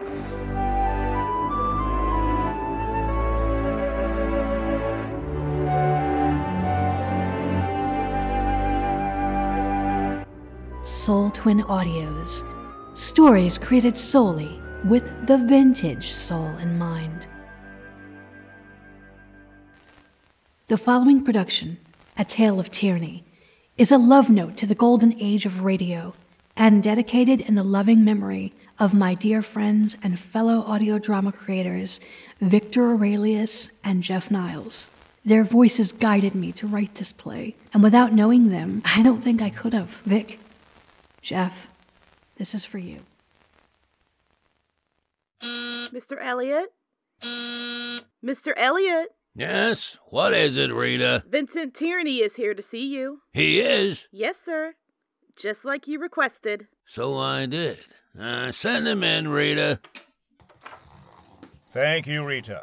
Soul Twin Audios. Stories created solely with the vintage soul in mind. The following production, A Tale of Tyranny, is a love note to the golden age of radio and dedicated in the loving memory of my dear friends and fellow audio drama creators, Victor Aurelius and Jeff Niles. Their voices guided me to write this play, and without knowing them, I don't think I could have. Vic, Jeff, this is for you. Mr. Elliot? Mr. Elliot? Yes? What is it, Rita? Vincent Tierney is here to see you. He is? Yes, sir. Just like you requested. So I did. Uh, send him in, Rita. Thank you, Rita.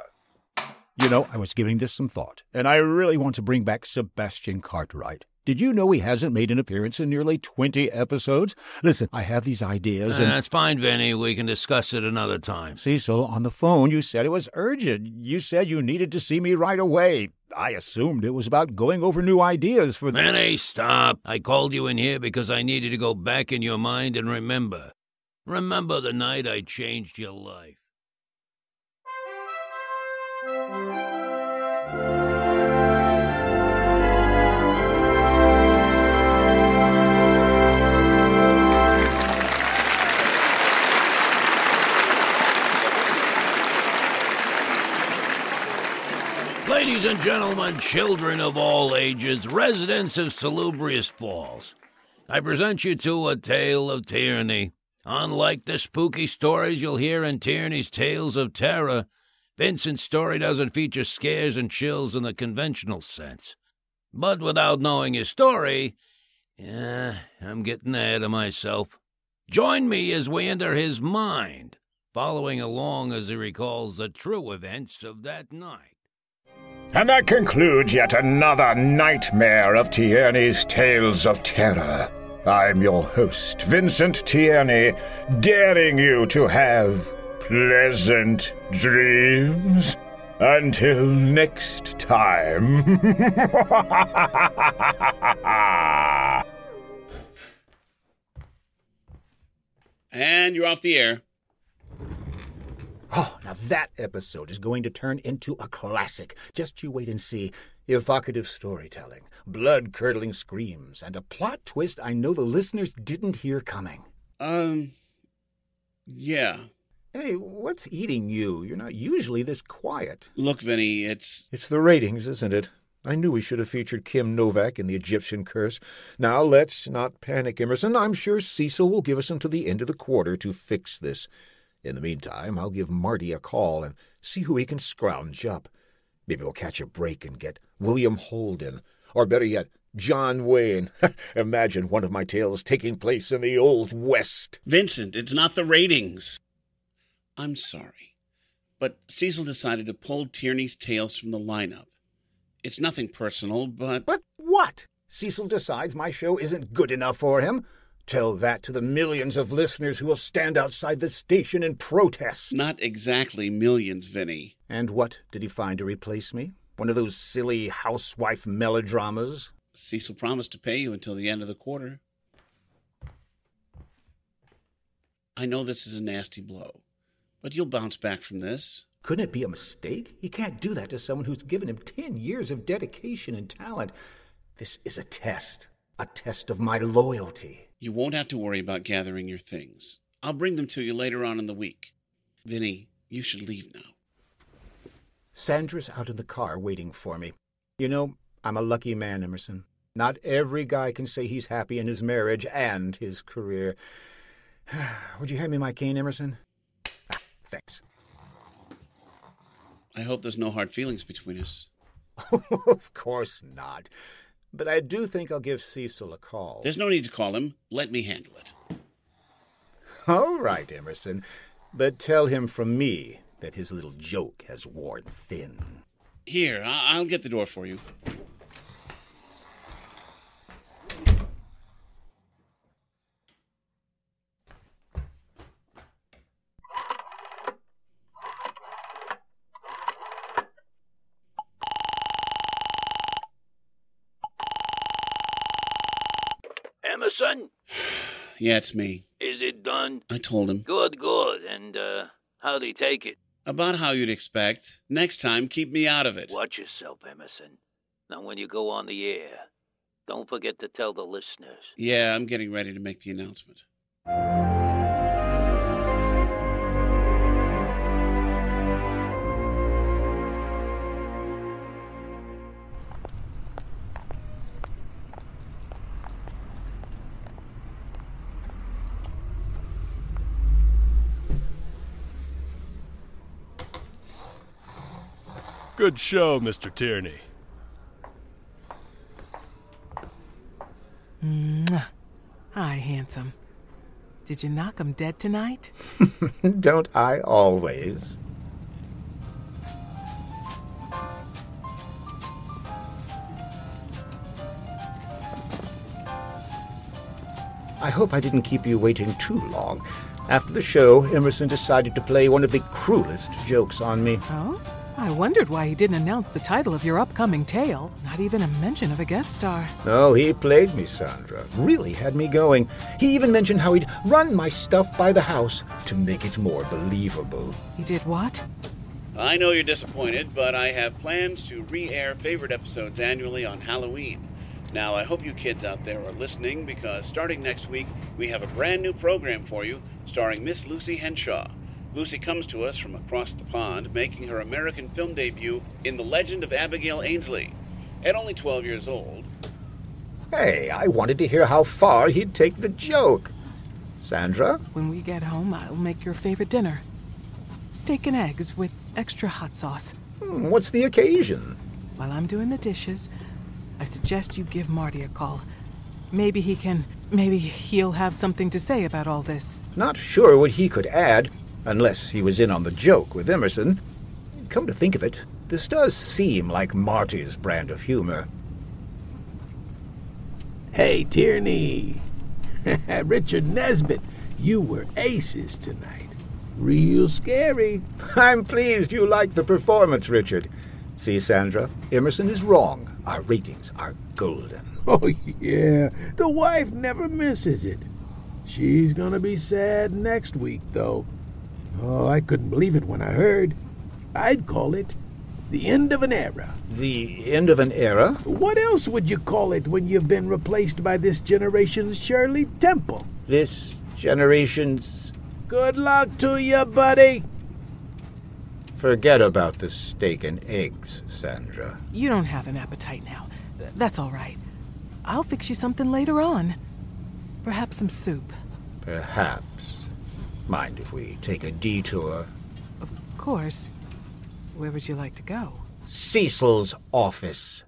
You know, I was giving this some thought, and I really want to bring back Sebastian Cartwright. Did you know he hasn't made an appearance in nearly 20 episodes? Listen, I have these ideas Uh, and. that's fine, Vinny. We can discuss it another time. Cecil, on the phone, you said it was urgent. You said you needed to see me right away. I assumed it was about going over new ideas for the. Vinny, stop. I called you in here because I needed to go back in your mind and remember. Remember the night I changed your life. Ladies and gentlemen, children of all ages, residents of Salubrious Falls, I present you to a tale of tyranny. Unlike the spooky stories you'll hear in Tierney's Tales of Terror, Vincent's story doesn't feature scares and chills in the conventional sense. But without knowing his story, yeah, I'm getting ahead of myself. Join me as we enter his mind, following along as he recalls the true events of that night. And that concludes yet another nightmare of Tierney's Tales of Terror. I'm your host, Vincent Tierney, daring you to have pleasant dreams. Until next time. And you're off the air. Oh, now that episode is going to turn into a classic. Just you wait and see. Evocative storytelling, blood curdling screams, and a plot twist I know the listeners didn't hear coming. Um, yeah. Hey, what's eating you? You're not usually this quiet. Look, Vinny, it's. It's the ratings, isn't it? I knew we should have featured Kim Novak in the Egyptian Curse. Now let's not panic, Emerson. I'm sure Cecil will give us until the end of the quarter to fix this. In the meantime, I'll give Marty a call and see who he can scrounge up. Maybe we'll catch a break and get William Holden, or better yet, John Wayne. Imagine one of my tales taking place in the Old West. Vincent, it's not the ratings. I'm sorry. But Cecil decided to pull Tierney's Tales from the lineup. It's nothing personal, but. But what? Cecil decides my show isn't good enough for him? Tell that to the millions of listeners who will stand outside the station in protest. Not exactly millions, Vinny. And what did he find to replace me? One of those silly housewife melodramas? Cecil promised to pay you until the end of the quarter. I know this is a nasty blow, but you'll bounce back from this. Couldn't it be a mistake? He can't do that to someone who's given him ten years of dedication and talent. This is a test, a test of my loyalty. You won't have to worry about gathering your things. I'll bring them to you later on in the week. Vinny, you should leave now. Sandra's out in the car waiting for me. You know, I'm a lucky man, Emerson. Not every guy can say he's happy in his marriage and his career. Would you hand me my cane, Emerson? Ah, thanks. I hope there's no hard feelings between us. of course not. But I do think I'll give Cecil a call. There's no need to call him. Let me handle it. All right, Emerson. But tell him from me that his little joke has worn thin. Here, I- will get the door for you. Emerson? yeah, it's me. Is it done? I told him. Good, good. And, uh, how'd he take it? About how you'd expect. Next time, keep me out of it. Watch yourself, Emerson. Now, when you go on the air, don't forget to tell the listeners. Yeah, I'm getting ready to make the announcement. Good show, Mr. Tierney. Mwah. Hi, handsome. Did you knock 'em dead tonight? Don't I always? I hope I didn't keep you waiting too long. After the show, Emerson decided to play one of the cruelest jokes on me. Oh? I wondered why he didn't announce the title of your upcoming tale. Not even a mention of a guest star. Oh, he played me, Sandra. Really had me going. He even mentioned how he'd run my stuff by the house to make it more believable. He did what? I know you're disappointed, but I have plans to re air favorite episodes annually on Halloween. Now, I hope you kids out there are listening because starting next week, we have a brand new program for you starring Miss Lucy Henshaw. Lucy comes to us from across the pond, making her American film debut in The Legend of Abigail Ainsley. At only 12 years old, Hey, I wanted to hear how far he'd take the joke. Sandra? When we get home, I'll make your favorite dinner steak and eggs with extra hot sauce. Hmm, What's the occasion? While I'm doing the dishes, I suggest you give Marty a call. Maybe he can. Maybe he'll have something to say about all this. Not sure what he could add, unless he was in on the joke with Emerson. Come to think of it, this does seem like Marty's brand of humor. Hey, Tierney. Richard Nesbitt, you were aces tonight. Real scary. I'm pleased you liked the performance, Richard. See, Sandra, Emerson is wrong. Our ratings are golden. Oh, yeah. The wife never misses it. She's gonna be sad next week, though. Oh, I couldn't believe it when I heard. I'd call it the end of an era. The end of an era? What else would you call it when you've been replaced by this generation's Shirley Temple? This generation's. Good luck to you, buddy. Forget about the steak and eggs, Sandra. You don't have an appetite now. That's all right. I'll fix you something later on. Perhaps some soup. Perhaps. Mind if we take a detour? Of course. Where would you like to go? Cecil's office.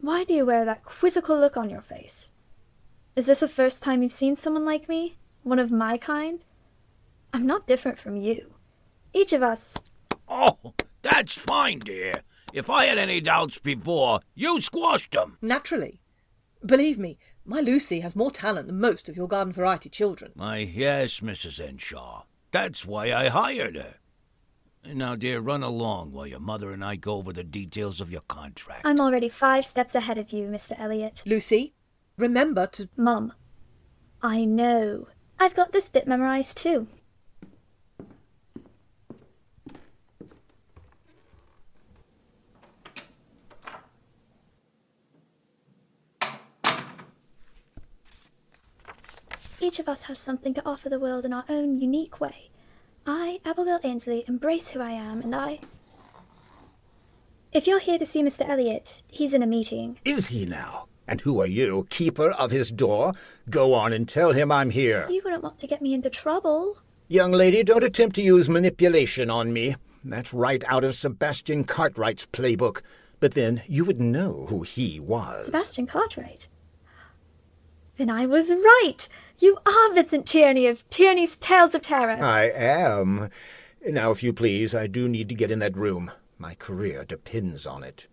Why do you wear that quizzical look on your face? Is this the first time you've seen someone like me? One of my kind? I'm not different from you. Each of us. Oh, that's fine, dear. If I had any doubts before, you squashed them. Naturally. Believe me, my Lucy has more talent than most of your garden variety children. Why, yes, Mrs. Henshaw. That's why I hired her. Now, dear, run along while your mother and I go over the details of your contract. I'm already five steps ahead of you, Mr. Elliot. Lucy, remember to. Mum. I know. I've got this bit memorized too. Each of us has something to offer the world in our own unique way. I, Abigail Ainsley, embrace who I am, and I. If you're here to see Mr. Elliot, he's in a meeting. Is he now? And who are you, keeper of his door? Go on and tell him I'm here. You wouldn't want to get me into trouble. Young lady, don't attempt to use manipulation on me. That's right out of Sebastian Cartwright's playbook. But then you would know who he was. Sebastian Cartwright. Then I was right. You are Vincent Tierney of Tierney's Tales of Terror. I am. Now, if you please, I do need to get in that room. My career depends on it.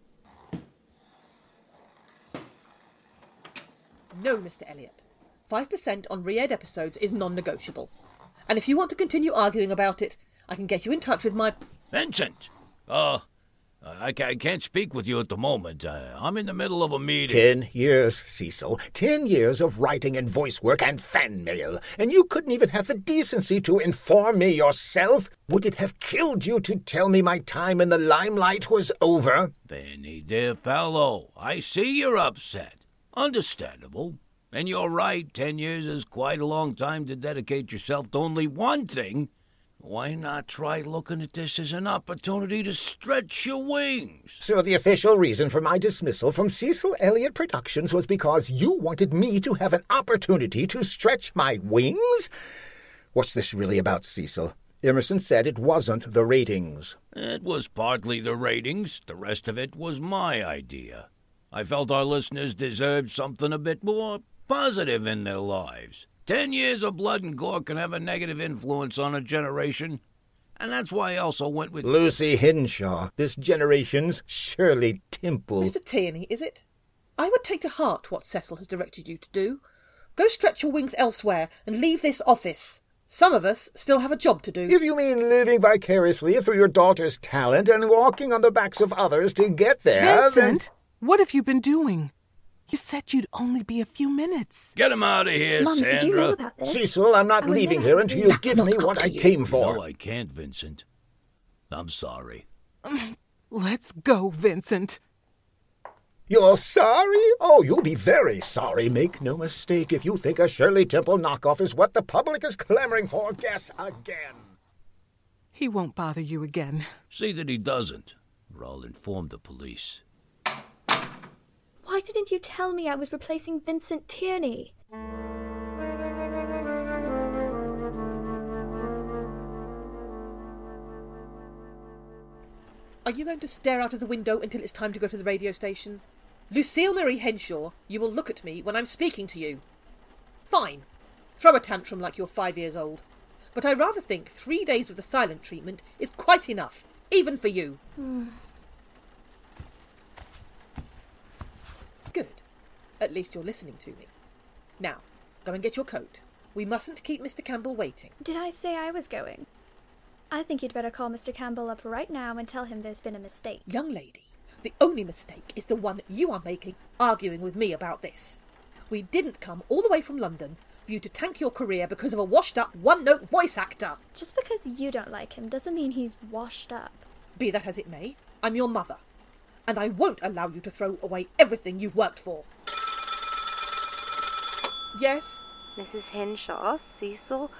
No, Mr. Elliot. 5% on re aired episodes is non negotiable. And if you want to continue arguing about it, I can get you in touch with my. Vincent! Uh, I, can't speak with you at the moment. Uh, I'm in the middle of a meeting. Ten years, Cecil. Ten years of writing and voice work and fan mail. And you couldn't even have the decency to inform me yourself? Would it have killed you to tell me my time in the limelight was over? Benny, dear fellow, I see you're upset. Understandable. And you're right, ten years is quite a long time to dedicate yourself to only one thing. Why not try looking at this as an opportunity to stretch your wings? So the official reason for my dismissal from Cecil Elliott Productions was because you wanted me to have an opportunity to stretch my wings? What's this really about, Cecil? Emerson said it wasn't the ratings. It was partly the ratings, the rest of it was my idea. I felt our listeners deserved something a bit more positive in their lives. Ten years of blood and gore can have a negative influence on a generation. And that's why I also went with Lucy Henshaw, this generation's Shirley Temple. Mr. Tierney, is it? I would take to heart what Cecil has directed you to do. Go stretch your wings elsewhere and leave this office. Some of us still have a job to do. If you mean living vicariously through your daughter's talent and walking on the backs of others to get there, Vincent, what have you been doing? You said you'd only be a few minutes. Get him out of here, Mom, Sandra. did you know about this? Cecil, I'm not I leaving here until you That's give me what I you. came for. No, I can't, Vincent. I'm sorry. Um, let's go, Vincent. You're sorry? Oh, you'll be very sorry. Make no mistake. If you think a Shirley Temple knockoff is what the public is clamoring for, guess again. He won't bother you again. See that he doesn't, or I'll inform the police. Why didn't you tell me I was replacing Vincent Tierney? Are you going to stare out of the window until it's time to go to the radio station? Lucille Marie Henshaw, you will look at me when I'm speaking to you. Fine. Throw a tantrum like you're five years old. But I rather think three days of the silent treatment is quite enough, even for you. Hmm. Good. At least you're listening to me. Now, go and get your coat. We mustn't keep Mr. Campbell waiting. Did I say I was going? I think you'd better call Mr. Campbell up right now and tell him there's been a mistake. Young lady, the only mistake is the one you are making, arguing with me about this. We didn't come all the way from London for you to tank your career because of a washed up one note voice actor. Just because you don't like him doesn't mean he's washed up. Be that as it may, I'm your mother. And I won't allow you to throw away everything you've worked for. Yes? Mrs. Henshaw, Cecil,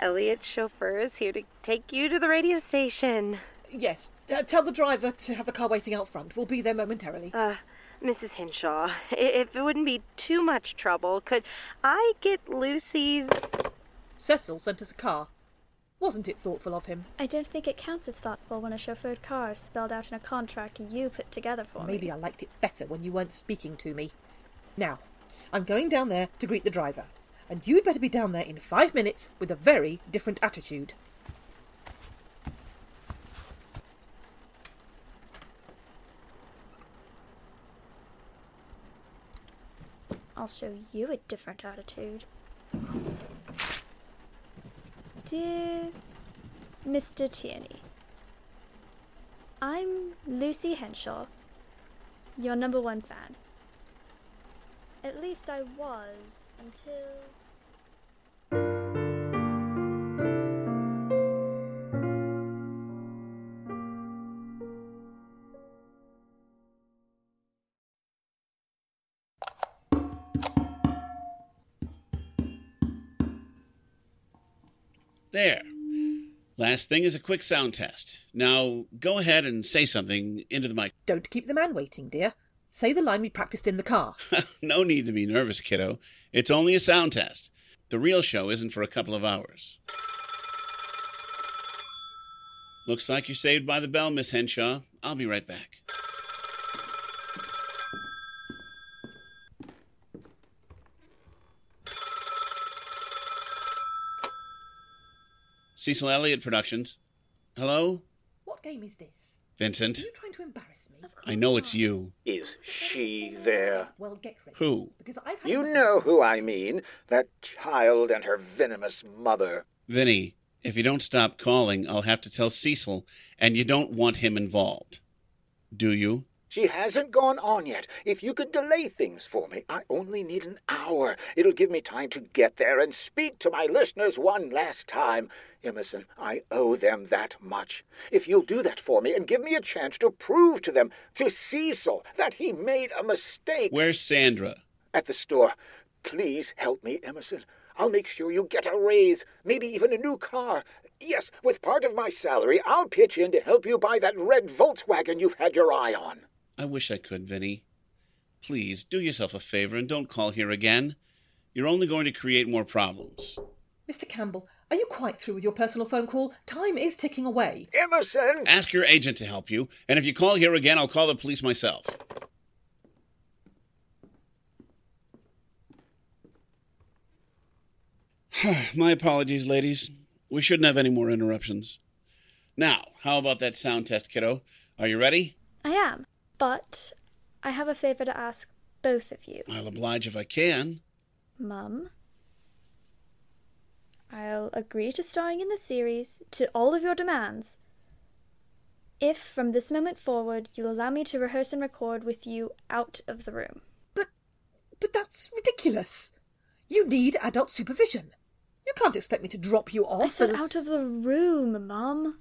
Elliot's chauffeur is here to take you to the radio station. Yes. Uh, tell the driver to have the car waiting out front. We'll be there momentarily. Uh, Mrs. Henshaw, if it wouldn't be too much trouble, could I get Lucy's. Cecil sent us a car. Wasn't it thoughtful of him? I don't think it counts as thoughtful when a chauffeured car is spelled out in a contract you put together for me. Maybe I liked it better when you weren't speaking to me. Now, I'm going down there to greet the driver, and you'd better be down there in five minutes with a very different attitude. I'll show you a different attitude. Dear Mr. Tierney, I'm Lucy Henshaw, your number one fan. At least I was until. There. Last thing is a quick sound test. Now, go ahead and say something into the mic. Don't keep the man waiting, dear. Say the line we practiced in the car. no need to be nervous, kiddo. It's only a sound test. The real show isn't for a couple of hours. Looks like you're saved by the bell, Miss Henshaw. I'll be right back. Cecil Elliott Productions. Hello? What game is this? Vincent. Are you trying to embarrass me? I know it's you. Is she there? Well, get ready. Who? Because I've had You enough know who I mean. That child and her venomous mother. Vinny, if you don't stop calling, I'll have to tell Cecil, and you don't want him involved. Do you? She hasn't gone on yet. If you could delay things for me, I only need an hour. It'll give me time to get there and speak to my listeners one last time. Emerson, I owe them that much. If you'll do that for me and give me a chance to prove to them, to Cecil, that he made a mistake. Where's Sandra? At the store. Please help me, Emerson. I'll make sure you get a raise, maybe even a new car. Yes, with part of my salary, I'll pitch in to help you buy that red Volkswagen you've had your eye on. I wish I could, Vinny. Please, do yourself a favor and don't call here again. You're only going to create more problems. Mr. Campbell, are you quite through with your personal phone call? Time is ticking away. Emerson! Ask your agent to help you, and if you call here again, I'll call the police myself. My apologies, ladies. We shouldn't have any more interruptions. Now, how about that sound test, kiddo? Are you ready? I am, but I have a favor to ask both of you. I'll oblige if I can. Mum, I'll agree to starring in the series to all of your demands. If from this moment forward you'll allow me to rehearse and record with you out of the room. But but that's ridiculous. You need adult supervision. You can't expect me to drop you off. I said and- out of the room, Mum.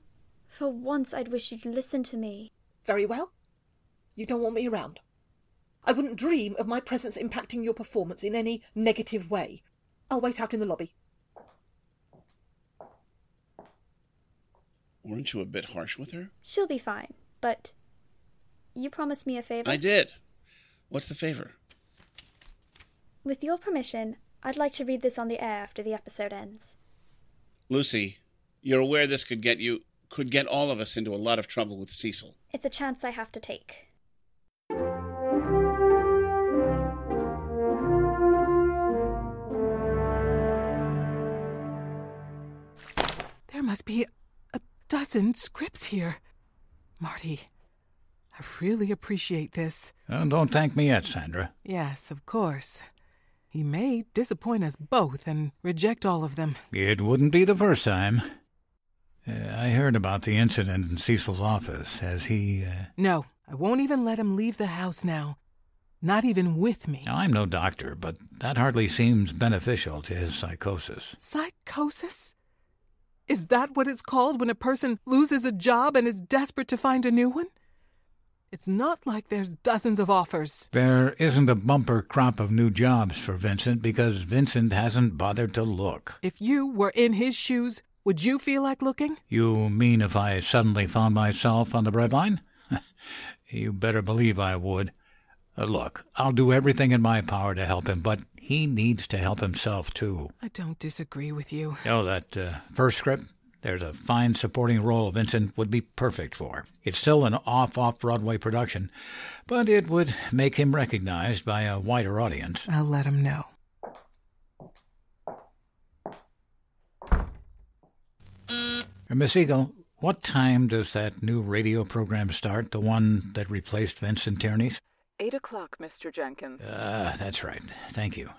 For once, I'd wish you'd listen to me. Very well. You don't want me around. I wouldn't dream of my presence impacting your performance in any negative way. I'll wait out in the lobby. Weren't you a bit harsh with her? She'll be fine, but you promised me a favor. I did. What's the favor? With your permission, I'd like to read this on the air after the episode ends. Lucy, you're aware this could get you, could get all of us into a lot of trouble with Cecil. It's a chance I have to take. There must be a dozen scripts here. Marty, I really appreciate this. Uh, don't thank me yet, Sandra. Yes, of course. He may disappoint us both and reject all of them. It wouldn't be the first time. Uh, I heard about the incident in Cecil's office. Has he. Uh... No, I won't even let him leave the house now. Not even with me. I'm no doctor, but that hardly seems beneficial to his psychosis. Psychosis? Is that what it's called when a person loses a job and is desperate to find a new one? It's not like there's dozens of offers. There isn't a bumper crop of new jobs for Vincent because Vincent hasn't bothered to look. If you were in his shoes, would you feel like looking? You mean if I suddenly found myself on the breadline? you better believe I would. Uh, look, I'll do everything in my power to help him, but he needs to help himself, too. I don't disagree with you. Oh, that uh, first script? There's a fine supporting role Vincent would be perfect for. It's still an off off Broadway production, but it would make him recognized by a wider audience. I'll let him know. Miss Eagle, what time does that new radio program start? The one that replaced Vincent Tierney's? Eight o'clock, Mr. Jenkins. Ah, that's right. Thank you.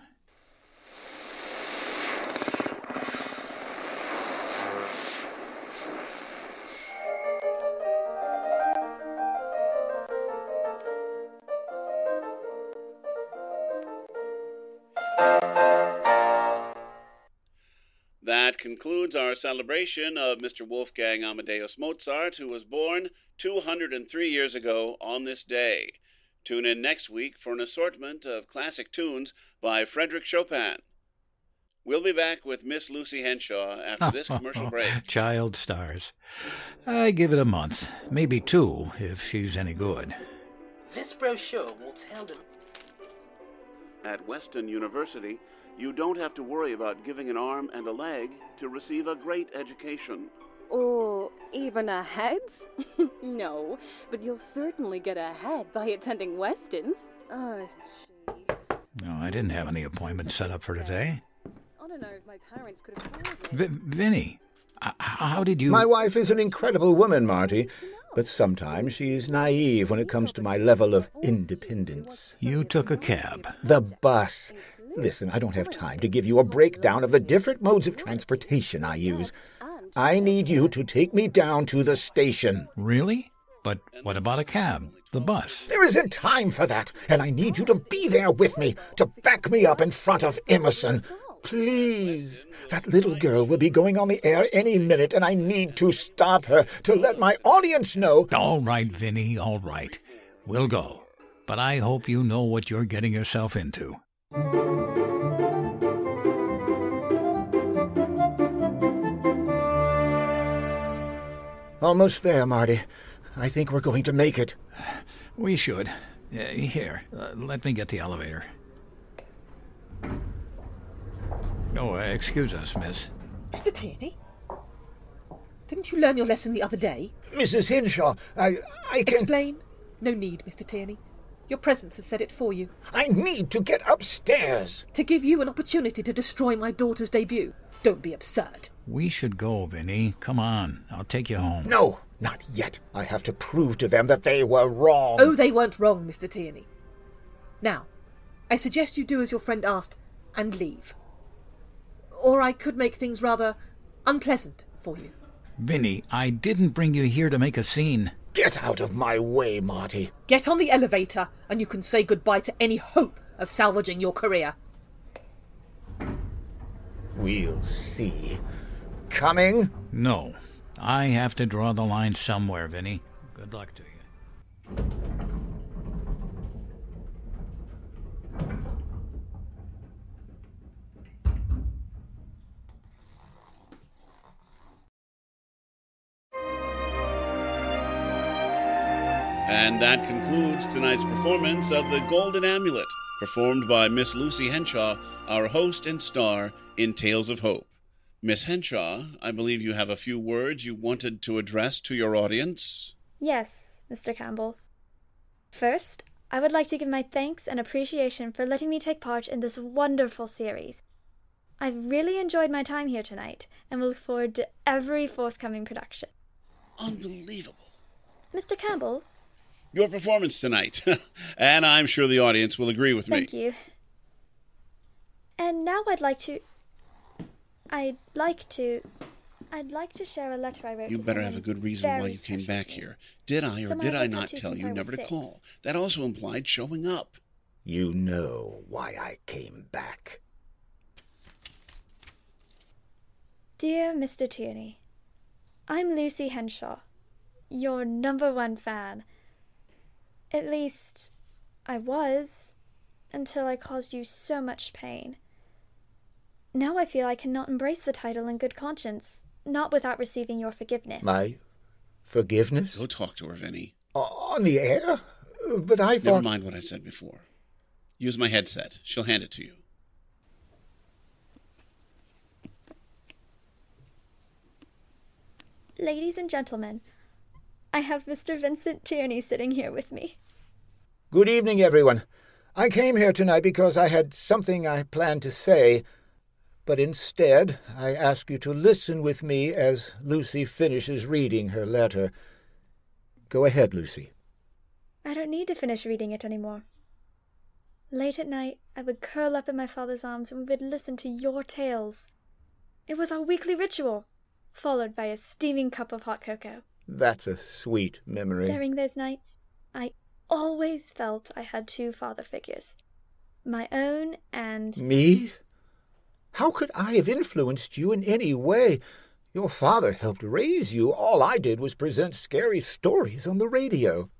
That concludes our celebration of Mr. Wolfgang Amadeus Mozart, who was born 203 years ago on this day. Tune in next week for an assortment of classic tunes by Frederick Chopin. We'll be back with Miss Lucy Henshaw after this commercial break. Child stars. I give it a month, maybe two, if she's any good. This brochure will tell them. At Weston University, you don't have to worry about giving an arm and a leg to receive a great education. Or even a head? no, but you'll certainly get a head by attending Weston's. Oh, gee. No, I didn't have any appointments set up for today. I don't know if my parents could have told V- Vinny, h- how did you. My wife is an incredible woman, Marty, but sometimes she's naive when it comes to my level of independence. You took a cab. The bus. Listen, I don't have time to give you a breakdown of the different modes of transportation I use. I need you to take me down to the station. Really? But what about a cab? The bus? There isn't time for that, and I need you to be there with me, to back me up in front of Emerson. Please. That little girl will be going on the air any minute, and I need to stop her to let my audience know. All right, Vinny, all right. We'll go. But I hope you know what you're getting yourself into. Almost there, Marty. I think we're going to make it. We should. Uh, here, uh, let me get the elevator. Oh, uh, excuse us, miss. Mr. Tierney? Didn't you learn your lesson the other day? Mrs. Henshaw, I, I can... Explain? No need, Mr. Tierney. Your presence has said it for you. I need to get upstairs. To give you an opportunity to destroy my daughter's debut. Don't be absurd. We should go, Vinny. Come on. I'll take you home. No, not yet. I have to prove to them that they were wrong. Oh, they weren't wrong, Mr. Tierney. Now, I suggest you do as your friend asked and leave. Or I could make things rather unpleasant for you. Vinny, I didn't bring you here to make a scene. Get out of my way, Marty. Get on the elevator, and you can say goodbye to any hope of salvaging your career. We'll see. Coming? No. I have to draw the line somewhere, Vinny. Good luck to you. And that concludes tonight's performance of The Golden Amulet, performed by Miss Lucy Henshaw, our host and star in Tales of Hope. Miss Henshaw, I believe you have a few words you wanted to address to your audience. Yes, Mr. Campbell. First, I would like to give my thanks and appreciation for letting me take part in this wonderful series. I've really enjoyed my time here tonight and will look forward to every forthcoming production. Unbelievable. Mr. Campbell, Your performance tonight, and I'm sure the audience will agree with me. thank you. And now I'd like to. I'd like to. I'd like to share a letter I wrote to You to better have a good reason why you came back to me. here. Did I or Someone did I've I not tell you I was never to six. call? That also implied showing up. You know why I came back. Dear Mr. Tierney, I'm Lucy Henshaw, your number one fan. At least, I was, until I caused you so much pain. Now I feel I cannot embrace the title in good conscience, not without receiving your forgiveness. My forgiveness? Go talk to her, Vinny. On the air? But I thought. Never mind what I said before. Use my headset. She'll hand it to you. Ladies and gentlemen, I have Mr. Vincent Tierney sitting here with me. Good evening, everyone. I came here tonight because I had something I planned to say, but instead I ask you to listen with me as Lucy finishes reading her letter. Go ahead, Lucy. I don't need to finish reading it anymore. Late at night, I would curl up in my father's arms and we would listen to your tales. It was our weekly ritual, followed by a steaming cup of hot cocoa. That's a sweet memory. During those nights, I always felt I had two father figures my own and. Me? How could I have influenced you in any way? Your father helped raise you. All I did was present scary stories on the radio.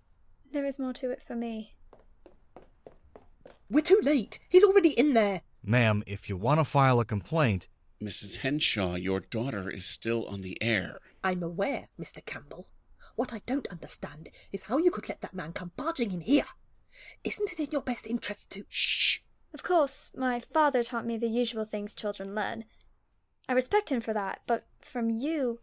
There is more to it for me. We're too late. He's already in there. Ma'am, if you want to file a complaint. Mrs. Henshaw, your daughter is still on the air. I'm aware, Mr. Campbell. What I don't understand is how you could let that man come barging in here. Isn't it in your best interest to. Shh! Of course, my father taught me the usual things children learn. I respect him for that, but from you,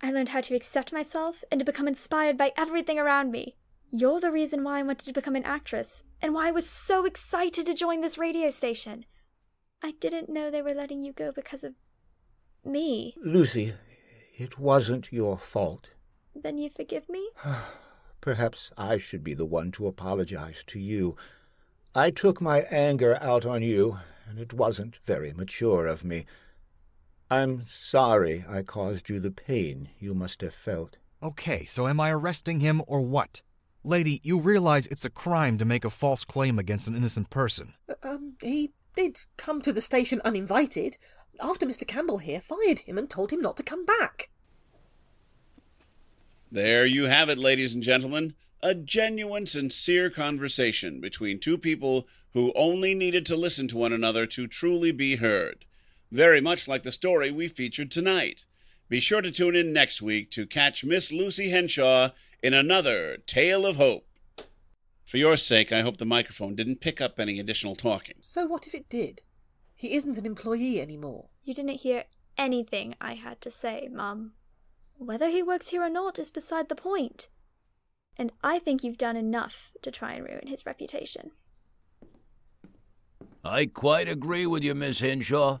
I learned how to accept myself and to become inspired by everything around me. You're the reason why I wanted to become an actress, and why I was so excited to join this radio station. I didn't know they were letting you go because of me. Lucy, it wasn't your fault. Then you forgive me? Perhaps I should be the one to apologize to you. I took my anger out on you, and it wasn't very mature of me. I'm sorry I caused you the pain you must have felt. Okay, so am I arresting him or what? Lady, you realize it's a crime to make a false claim against an innocent person. Um, he did come to the station uninvited after Mr. Campbell here fired him and told him not to come back. There you have it, ladies and gentlemen. A genuine, sincere conversation between two people who only needed to listen to one another to truly be heard. Very much like the story we featured tonight. Be sure to tune in next week to catch Miss Lucy Henshaw in another Tale of Hope. For your sake, I hope the microphone didn't pick up any additional talking. So what if it did? He isn't an employee anymore. You didn't hear anything I had to say, Mum. Whether he works here or not is beside the point. And I think you've done enough to try and ruin his reputation. I quite agree with you, Miss Henshaw.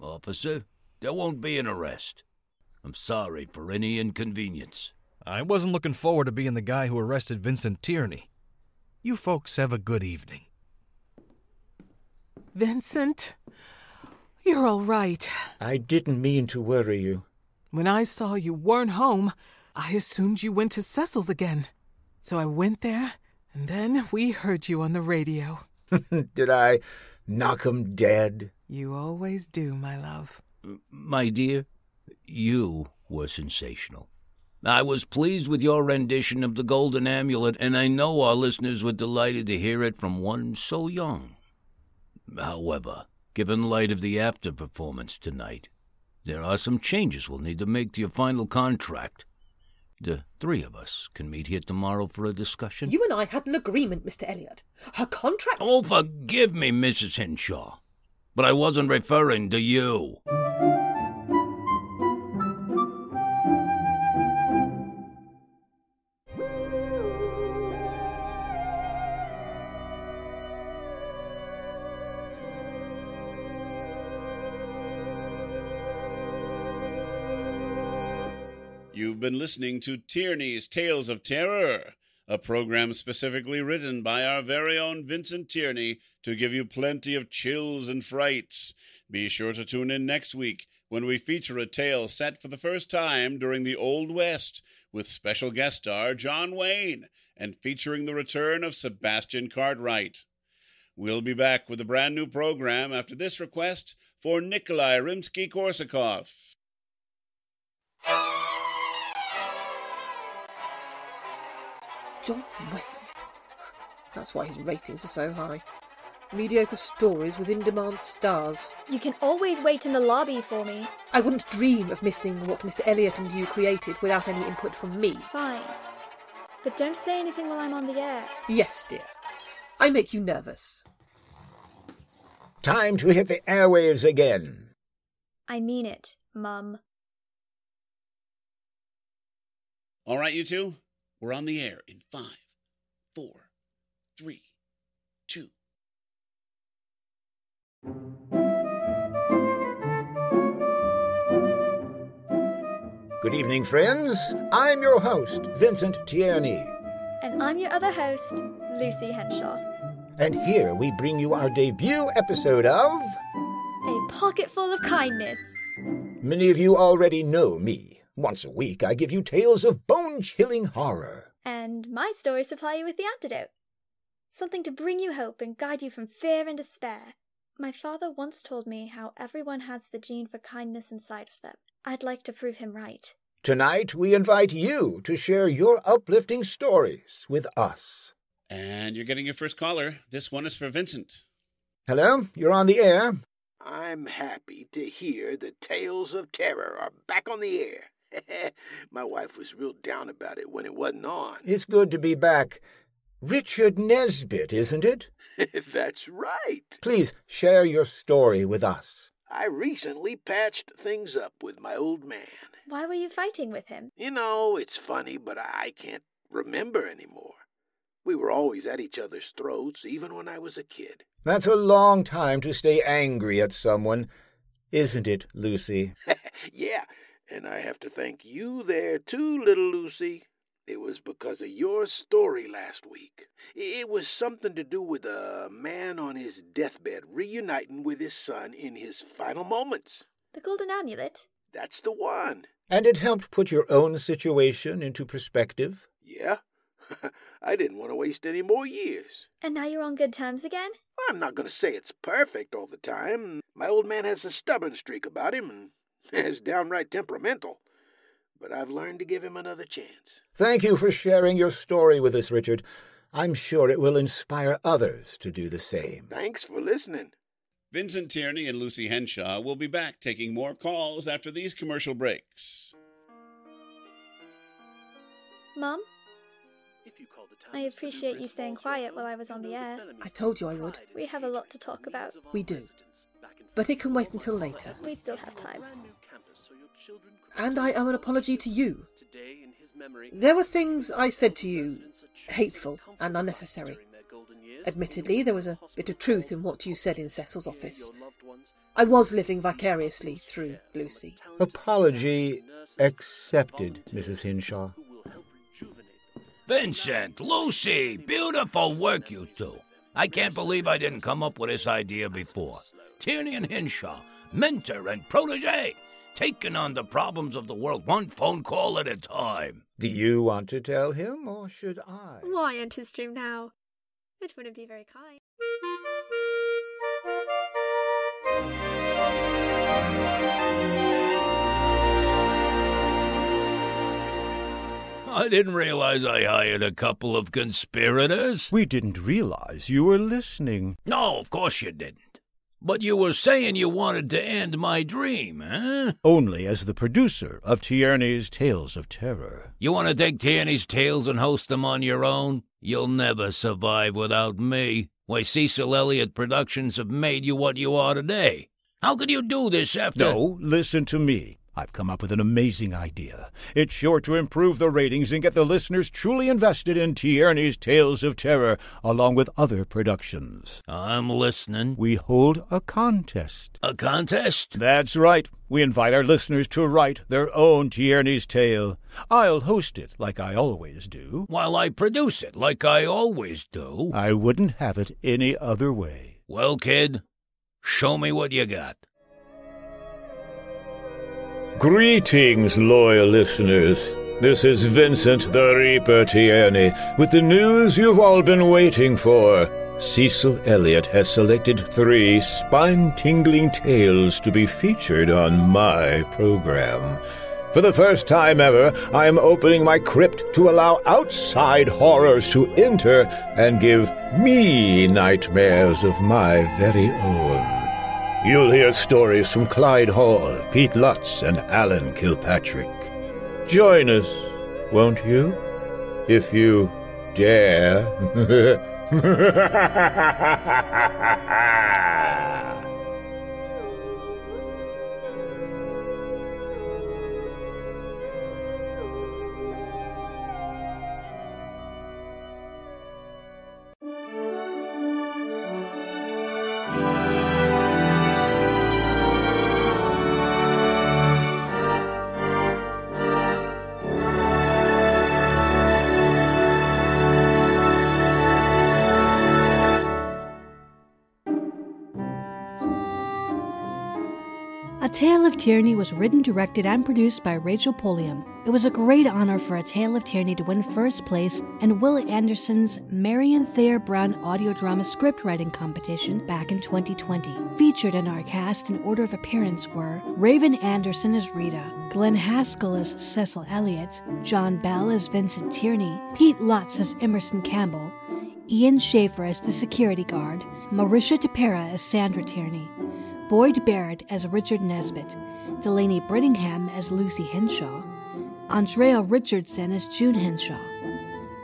Officer, there won't be an arrest. I'm sorry for any inconvenience. I wasn't looking forward to being the guy who arrested Vincent Tierney. You folks have a good evening. Vincent, you're all right. I didn't mean to worry you. When I saw you weren't home, I assumed you went to Cecil's again. So I went there, and then we heard you on the radio. Did I knock 'em dead? You always do, my love. My dear, you were sensational. I was pleased with your rendition of the Golden Amulet, and I know our listeners were delighted to hear it from one so young. However, given light of the after performance tonight, there are some changes we'll need to make to your final contract. The three of us can meet here tomorrow for a discussion. You and I had an agreement, Mr. Elliot. Her contract. Oh, forgive me, Mrs. Henshaw, but I wasn't referring to you. You've been listening to Tierney's Tales of Terror, a program specifically written by our very own Vincent Tierney to give you plenty of chills and frights. Be sure to tune in next week when we feature a tale set for the first time during the Old West with special guest star John Wayne and featuring the return of Sebastian Cartwright. We'll be back with a brand new program after this request for Nikolai Rimsky Korsakov. John Wayne. That's why his ratings are so high. Mediocre stories with in demand stars. You can always wait in the lobby for me. I wouldn't dream of missing what Mr. Elliot and you created without any input from me. Fine. But don't say anything while I'm on the air. Yes, dear. I make you nervous. Time to hit the airwaves again. I mean it, Mum. All right, you two, we're on the air in five, four, three, two. Good evening, friends. I'm your host, Vincent Tierney. And I'm your other host, Lucy Henshaw. And here we bring you our debut episode of. A Pocketful of kindness. Many of you already know me. Once a week, I give you tales of bone chilling horror. And my stories supply you with the antidote. Something to bring you hope and guide you from fear and despair. My father once told me how everyone has the gene for kindness inside of them. I'd like to prove him right. Tonight, we invite you to share your uplifting stories with us. And you're getting your first caller. This one is for Vincent. Hello, you're on the air. I'm happy to hear the tales of terror are back on the air. My wife was real down about it when it wasn't on. It's good to be back. Richard Nesbit, isn't it? That's right. Please share your story with us. I recently patched things up with my old man. Why were you fighting with him? You know, it's funny, but I can't remember anymore. We were always at each other's throats, even when I was a kid. That's a long time to stay angry at someone, isn't it, Lucy? yeah, and I have to thank you there too, little Lucy. It was because of your story last week. It was something to do with a man on his deathbed reuniting with his son in his final moments. The golden amulet? That's the one. And it helped put your own situation into perspective? Yeah. I didn't want to waste any more years. And now you're on good terms again? I'm not going to say it's perfect all the time. My old man has a stubborn streak about him and is downright temperamental. But I've learned to give him another chance. Thank you for sharing your story with us, Richard. I'm sure it will inspire others to do the same. Thanks for listening. Vincent Tierney and Lucy Henshaw will be back taking more calls after these commercial breaks. Mom? I appreciate you staying quiet while I was on the air. I told you I would. We have a lot to talk about. We do. But it can wait until later. We still have time. And I owe an apology to you. There were things I said to you, hateful and unnecessary. Admittedly, there was a bit of truth in what you said in Cecil's office. I was living vicariously through Lucy. Apology accepted, Mrs. Henshaw. Vincent, Lucy, beautiful work, you two. I can't believe I didn't come up with this idea before. Tierney and Henshaw, mentor and protege, taking on the problems of the world one phone call at a time. Do you want to tell him, or should I? Why enter his stream now? It wouldn't be very kind. I didn't realize I hired a couple of conspirators. We didn't realize you were listening. No, of course you didn't. But you were saying you wanted to end my dream, eh? Only as the producer of Tierney's Tales of Terror. You want to take Tierney's Tales and host them on your own? You'll never survive without me. Why, Cecil Elliott Productions have made you what you are today. How could you do this after... No, listen to me. I've come up with an amazing idea. It's sure to improve the ratings and get the listeners truly invested in Tierney's Tales of Terror, along with other productions. I'm listening. We hold a contest. A contest? That's right. We invite our listeners to write their own Tierney's Tale. I'll host it like I always do. While I produce it like I always do. I wouldn't have it any other way. Well, kid, show me what you got. Greetings, loyal listeners. This is Vincent the Reaper Tierney with the news you've all been waiting for. Cecil Elliott has selected three spine tingling tales to be featured on my program. For the first time ever, I am opening my crypt to allow outside horrors to enter and give me nightmares of my very own. You'll hear stories from Clyde Hall, Pete Lutz, and Alan Kilpatrick. Join us, won't you? If you dare. Tale of Tyranny was written, directed, and produced by Rachel Polium. It was a great honor for A Tale of Tyranny to win first place in Will Anderson's Marion Thayer Brown audio drama script writing competition back in 2020. Featured in our cast in order of appearance were Raven Anderson as Rita, Glenn Haskell as Cecil Elliott, John Bell as Vincent Tierney, Pete Lutz as Emerson Campbell, Ian Schaefer as the security guard, Marisha Tapera as Sandra Tierney, Boyd Barrett as Richard Nesbitt, Delaney Brittingham as Lucy Henshaw, Andrea Richardson as June Henshaw,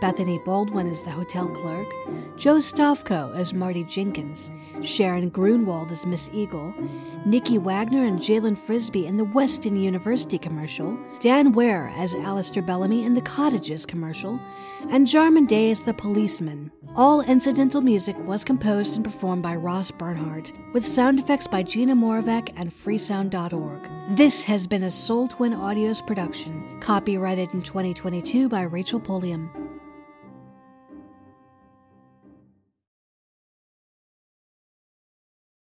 Bethany Baldwin as the hotel clerk, Joe Stavko as Marty Jenkins, Sharon Grunwald as Miss Eagle, Nikki Wagner and Jalen Frisbee in the Weston University commercial, Dan Ware as Alistair Bellamy in the Cottages commercial, and Jarman Day as the policeman. All incidental music was composed and performed by Ross Bernhardt, with sound effects by Gina Moravec and freesound.org. This has been a Soul Twin Audios production. Copyrighted in 2022 by Rachel Polium.